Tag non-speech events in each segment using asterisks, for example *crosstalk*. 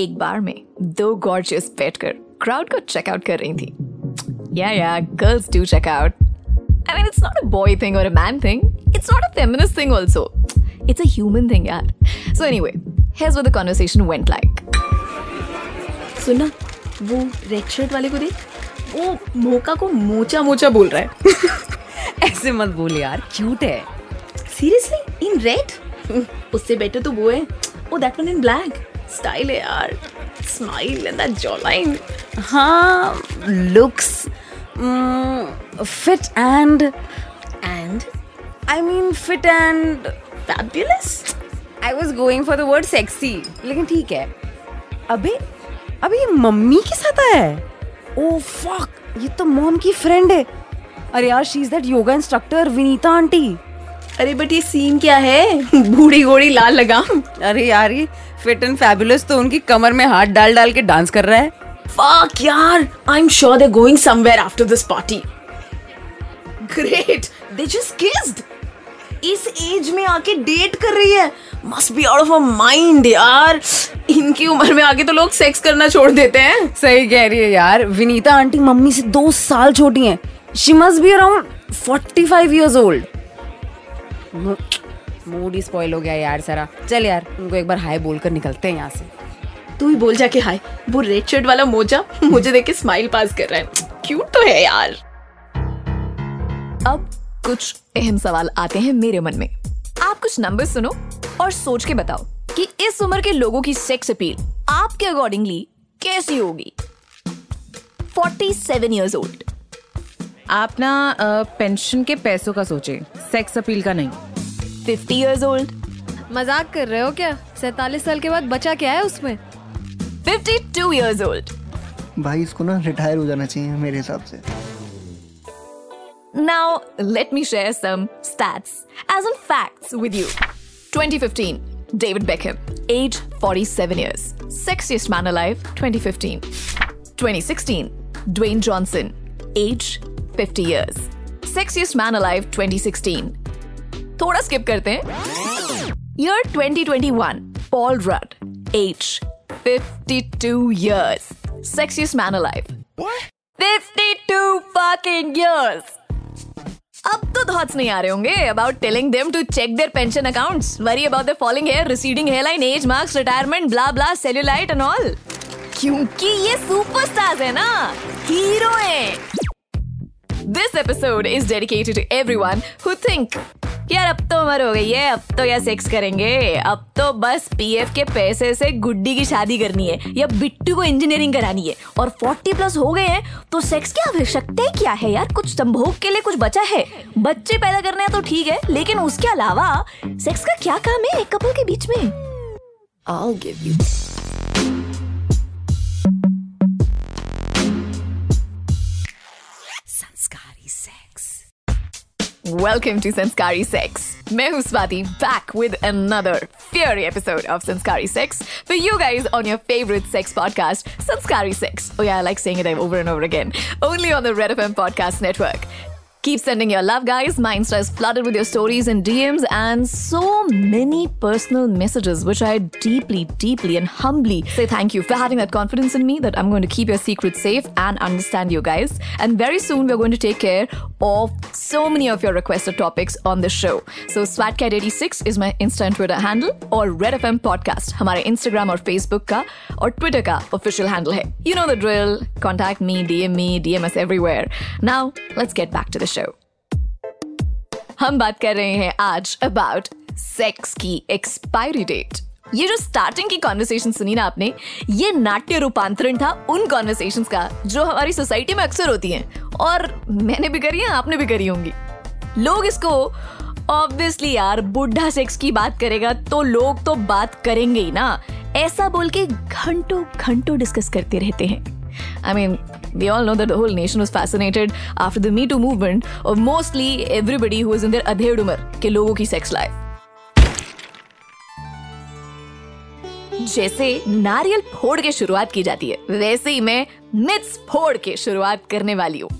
एक बार में दो गॉर्जियस बैठकर क्राउड को चेकआउट कर रही थी। Yeah yeah girls do check out I mean it's not a boy thing और a man thing it's not a feminist thing also it's a human thing यार so anyway here's what the conversation went like सुना वो red shirt वाले को देख वो mocha को mocha mocha बोल रहा है। *laughs* ऐसे मत बोल यार क्यूट है। सीरियसली इन रेड उससे बेटर तो वो है। ओ that one in black style है यार। Smile and that jawline हाँ looks fit and and I mean fit and fabulous I was going for the word sexy लेकिन ठीक है। अबे अबे ये मम्मी के साथ आया है? ओ फक ये तो मॉम की फ्रेंड है। अरे यार she is that yoga instructor Vinita aunty अरे बट ये सीन क्या है? *laughs* बूढ़ी घोड़ी लाल लगाम। अरे यार ये फिट एंड फैबुलस तो उनकी कमर में हाथ डाल डाल के डांस कर रहा है। Fuck, यार I am sure they going somewhere after this party great they just kissed इस एज में आके डेट कर रही है। Must be out of a mind यार। इनकी उम्र में आके तो लोग सेक्स करना छोड़ देते हैं। सही कह रही है यार। विनीता आंटी मम्मी से दो साल छोटी हैं। She must be around forty five years old mood he spoil हो गया यार सारा। चल यार उनको एक बार हाय बोलकर निकलते हैं यहाँ से। तू ही बोल जाके हाय वो रेड शर्ट वाला मोजा *laughs* मुझे देख के स्माइल पास कर रहा है। क्यूट तो है यार। अब कुछ अहम सवाल आते हैं मेरे मन में। आप कुछ नंबर सुनो और सोच के बताओ कि इस उम्र के लोगों की सेक्स अपील आपके अकॉर्डिंगली कैसी होगी? 47 इयर्स ओल्ड आप ना पेंशन के पैसों का सोचे। सेक्स अपील का नहीं। 50 इयर्स ओल्ड मज़ाक कर रहे हो क्या सैतालीस साल के बाद बचा क्या है उसमें 52 इयर्स ओल्ड भाई इसको ना रिटायर हो जाना चाहिए मेरे हिसाब से Now, let me share some stats as in facts with you. 2015, David Beckham, age 47 years, sexiest man alive, 2015. 2016, Dwayne Johnson, age 50 years, sexiest man alive, 2016. थोड़ा स्किप करते हैं Year 2021, Paul Rudd, age 52 years, sexiest man alive. What? 52 fucking years! अब तो thoughts नहीं आ रहे होंगे about telling them to check their pension accounts worry about the following hair receding hairline age marks retirement blah blah cellulite and all क्योंकि ये superstars है ना हीरो हैं this episode is dedicated to everyone who think यार अब तो उम्र हो गई है, अब तो क्या सेक्स करेंगे? अब तो बस पीएफ के पैसे से गुड्डी की शादी करनी है, या बिट्टू को इंजीनियरिंग करानी है, और 40 प्लस हो गए हैं तो सेक्स की आवश्यकता क्या है यार? कुछ संभोग के लिए कुछ बचा है? बच्चे पैदा करने हैं तो ठीक है, लेकिन उसके अलावा सेक्स का क्या काम है एक कपल के बीच में? I'll give you sanskari sex Welcome to Sanskari Sex. मैं हूँ Swati back with another fiery episode of Sanskari Sex for you guys on your favorite sex podcast, Sanskari Sex. Oh yeah, I like saying it over and over again. Only on the Red FM Podcast Network. Keep sending your love, guys. My Insta is flooded with your stories and DMs and so many personal messages, which I deeply, deeply, and humbly say thank you for having that confidence in me that I'm going to keep your secrets safe and understand you guys. And very soon, we're going to take care of so many of your requested topics on the show. So, SwatCat86 is my Insta and Twitter handle, or Red FM Podcast, हमारे Instagram और Facebook का और Twitter का official handle है. You know the drill. Contact me, DM me, DM us everywhere. Now, let's get back to the show. हम बात कर रहे हैं आज अबाउट सेक्स की एक्सपायरी डेट ये जो स्टार्टिंग की कॉन्वर्सेशन सुनी ना आपने, ये नाट्य रूपांतरण था उन कॉन्वर्सेशंस का जो हमारी सोसाइटी में अक्सर होती हैं और मैंने भी करी है, आपने भी करी होंगी। लोग इसको ऑब्वियसली यार बुढ़ा सेक्स की बात करेगा तो लोग तो बात करेंगे ही ना। ऐसा बोल के घंटों घंटों डिस्कस करते रहते हैं। I mean, we all know that the whole nation was fascinated after the Me Too movement of mostly everybody who was in their adhered umar के लोगों की sex life. जैसे नारियल फोड़ के शुरुआत की जाती है वैसे ही मैं मिथ्स फोड़ के शुरुआत करने वाली हूँ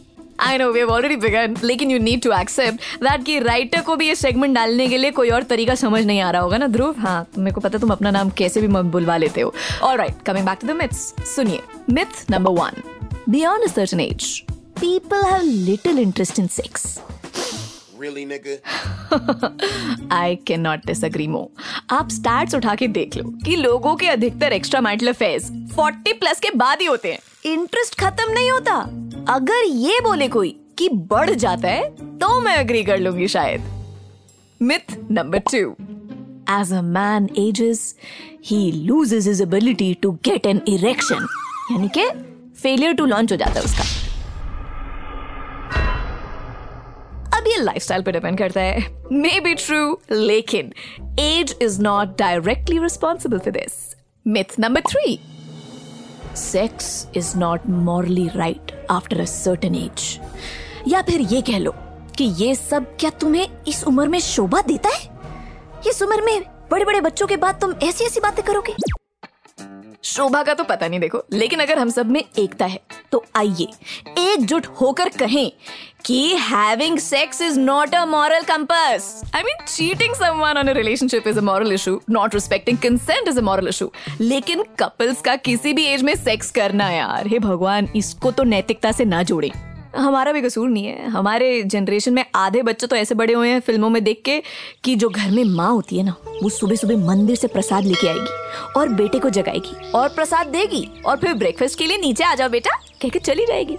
I know we have already begun लेकिन you need to accept that कि राइटर को भी ये सेगमेंट डालने के लिए कोई और तरीका समझ नहीं आ रहा होगा ना ध्रुव? हाँ मेरे को पता तुम अपना नाम कैसे भी बुलवा लेते हो। Alright coming back to the myths सुनिए myth number one beyond a certain age people have little interest in sex Really, nigga? Can not disagree more आप स्टैट्स उठा के देख लो कि लोगों के अधिकतर एक्स्ट्रा मैरिटल अफेयर्स 40 प्लस के बाद ही होते हैं। इंटरेस्ट खत्म नहीं होता। अगर ये बोले कोई कि बढ़ जाता है तो मैं अग्री कर लूँगी शायद। Myth number two as a man ages he loses his ability to get an erection यानी कि फेलियर टू लॉन्च हो जाता है उसका। अब ये लाइफस्टाइल पे डिपेंड करता है। मे बी ट्रू लेकिन age is not directly responsible for this myth number three sex is not morally right after a certain age या फिर ये कह लो कि ये सब क्या तुम्हें इस उम्र में शोभा देता है? इस उम्र में बड़े बड़े बच्चों के बाद तुम ऐसी ऐसी बातें करोगे? शोभा का तो पता नहीं देखो, लेकिन अगर हम सब में एकता है तो आइए, एकजुट होकर कहें कि having sex is not a moral compass I mean cheating someone on a relationship is a moral issue not respecting consent is a moral issue लेकिन कपल्स का किसी भी एज में सेक्स करना यार, हे भगवान, इसको तो नैतिकता से ना जोड़े। हमारा भी कसूर नहीं है। हमारे जनरेशन में आधे बच्चे तो ऐसे बड़े हुए हैं फ़िल्मों में देख के कि जो घर में माँ होती है ना, वो सुबह सुबह मंदिर से प्रसाद लेके आएगी और बेटे को जगाएगी और प्रसाद देगी और फिर ब्रेकफास्ट के लिए नीचे आ जाओ बेटा, कह के चली जाएगी।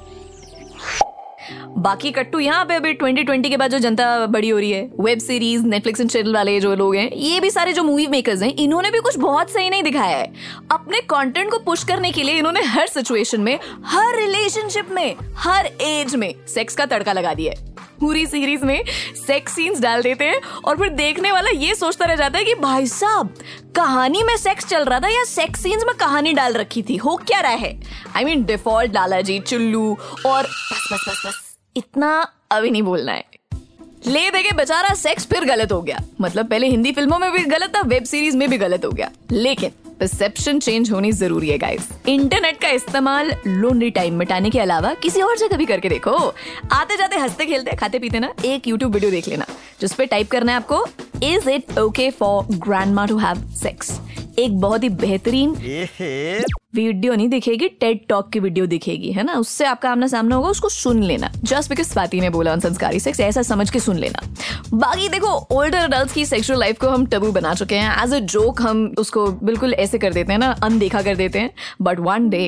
बाकी कट्टू, यहाँ पे अभी 2020 के बाद जो जनता बड़ी हो रही है web series Netflix and channel वाले जो लोग हैं, ये भी सारे जो मूवी मेकर्स हैं, इन्होंने भी कुछ बहुत सही नहीं दिखाया है। अपने कंटेंट को पुश करने के लिए इन्होंने हर सिचुएशन में, हर रिलेशनशिप में, हर एज में सेक्स का तड़का लगा दिया है। पूरी सीरीज़ में सेक्स सीन्स डाल देते हैं और फिर देखने वाला ये सोचता रह जाता है कि भाई साहब, कहानी में सेक्स चल रहा था या सेक्स सीन्स में कहानी डाल रखी थी? हो क्या रहा है? आई मीन डिफ़ॉल्ट डाला जी चुल्लू और बस बस बस बस। इतना अभी नहीं बोलना है। ले देखे बेचारा सेक्स फिर गलत हो गया। मतलब पहले हिंदी फ़िल्मों में भी गलत था वेब सीरीज़ में भी गलत हो गया। लेकिन परसेप्शन चेंज होनी ज़रूरी है गाइस इंटरनेट का इस्तेमाल लोनली टाइम मिटाने के अलावा किसी और जगह भी करके देखो. आते जाते हँसते खेलते खाते पीते ना, एक यूट्यूब वीडियो देख लेना, जिसपे टाइप करना है आपको is it okay for grand to have sex एक बहुत ही बेहतरीन वीडियो नहीं दिखेगी टेड टॉक की वीडियो दिखेगी है ना? उससे आपका आमना सामना होगा उसको सुन लेना। जस्ट बिकॉज़ स्वाति ने बोला संस्कारी सेक्स ऐसा समझ के सुन लेना। बाकी देखो ओल्डर अडल्ट की सेक्सुअल लाइफ को हम टबू बना चुके हैं। एज अ जोक हम उसको बिल्कुल ऐसे कर देते हैं ना अनदेखा कर देते हैं। But one day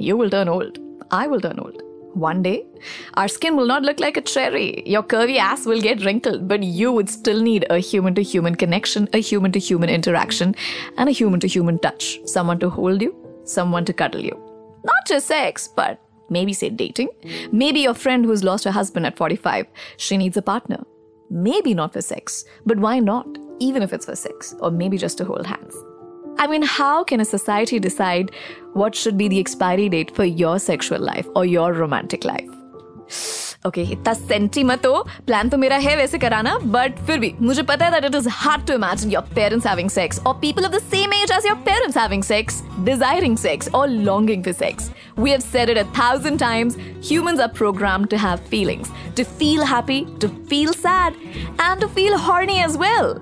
you will turn old I will turn old One day, our skin will not look like a cherry. Your curvy ass will get wrinkled, but you would still need a human to human connection, a human to human interaction, and a human to human touch. Someone to hold you, someone to cuddle you. Not just sex, but maybe say dating. Maybe your friend who's lost her husband at 45, she needs a partner. Maybe not for sex, but why not? Even if it's for sex, or maybe just to hold hands. I mean, how can a society decide what should be the expiry date for your sexual life or your romantic life? Okay इतना senti मत हो plan तो मेरा है वैसे कराना but फिर भी मुझे पता है that it is hard to imagine your parents having sex और people of the same age age your parents having sex desiring sex और longing for sex We have said it a thousand times. Humans are programmed to have feelings, to feel happy, to feel sad, and to feel horny as well.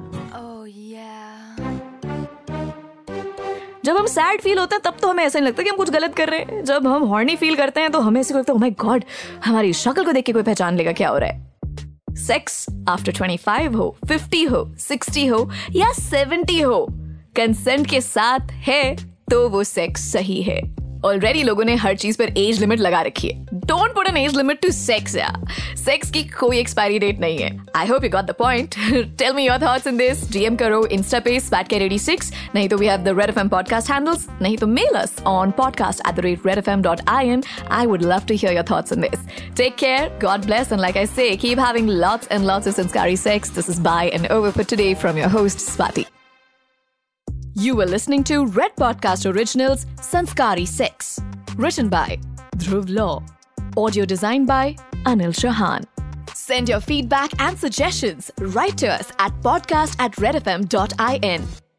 जब हम sad feel होते हैं, तब तो हमें ऐसा नहीं लगता कि हम कुछ गलत कर रहे हैं। जब हम हॉर्नी फील करते हैं तो हमें ऐसे लगता है माय गॉड हमारी शक्ल को देख के कोई पहचान लेगा क्या हो रहा है? सेक्स आफ्टर 25 हो 50 हो 60 हो, या 70 हो कंसेंट के साथ है तो वो सेक्स सही है। ऑलरेडी लोगों ने हर चीज़ पर एज लिमिट लगा रखी है। Don't put an age limit to sex या सेक्स की कोई एक्सपायरी डेट नहीं है। I hope you got the point tell me your thoughts in this DM करो इंस्टा पे स्पैट के रेडी सिक्स नहीं तो we have the red F M podcast handles नहीं तो mail us on N I would love to hear your thoughts in this take care God bless and like I say keep having lots and lots of sanskari sex this is bye and over for today from your host Swati You were listening to Red Podcast Originals Sanskari 6, Written by Dhruv Law. Audio designed by Anil Shahan. Send your feedback and suggestions right to us at podcast at redfm.in.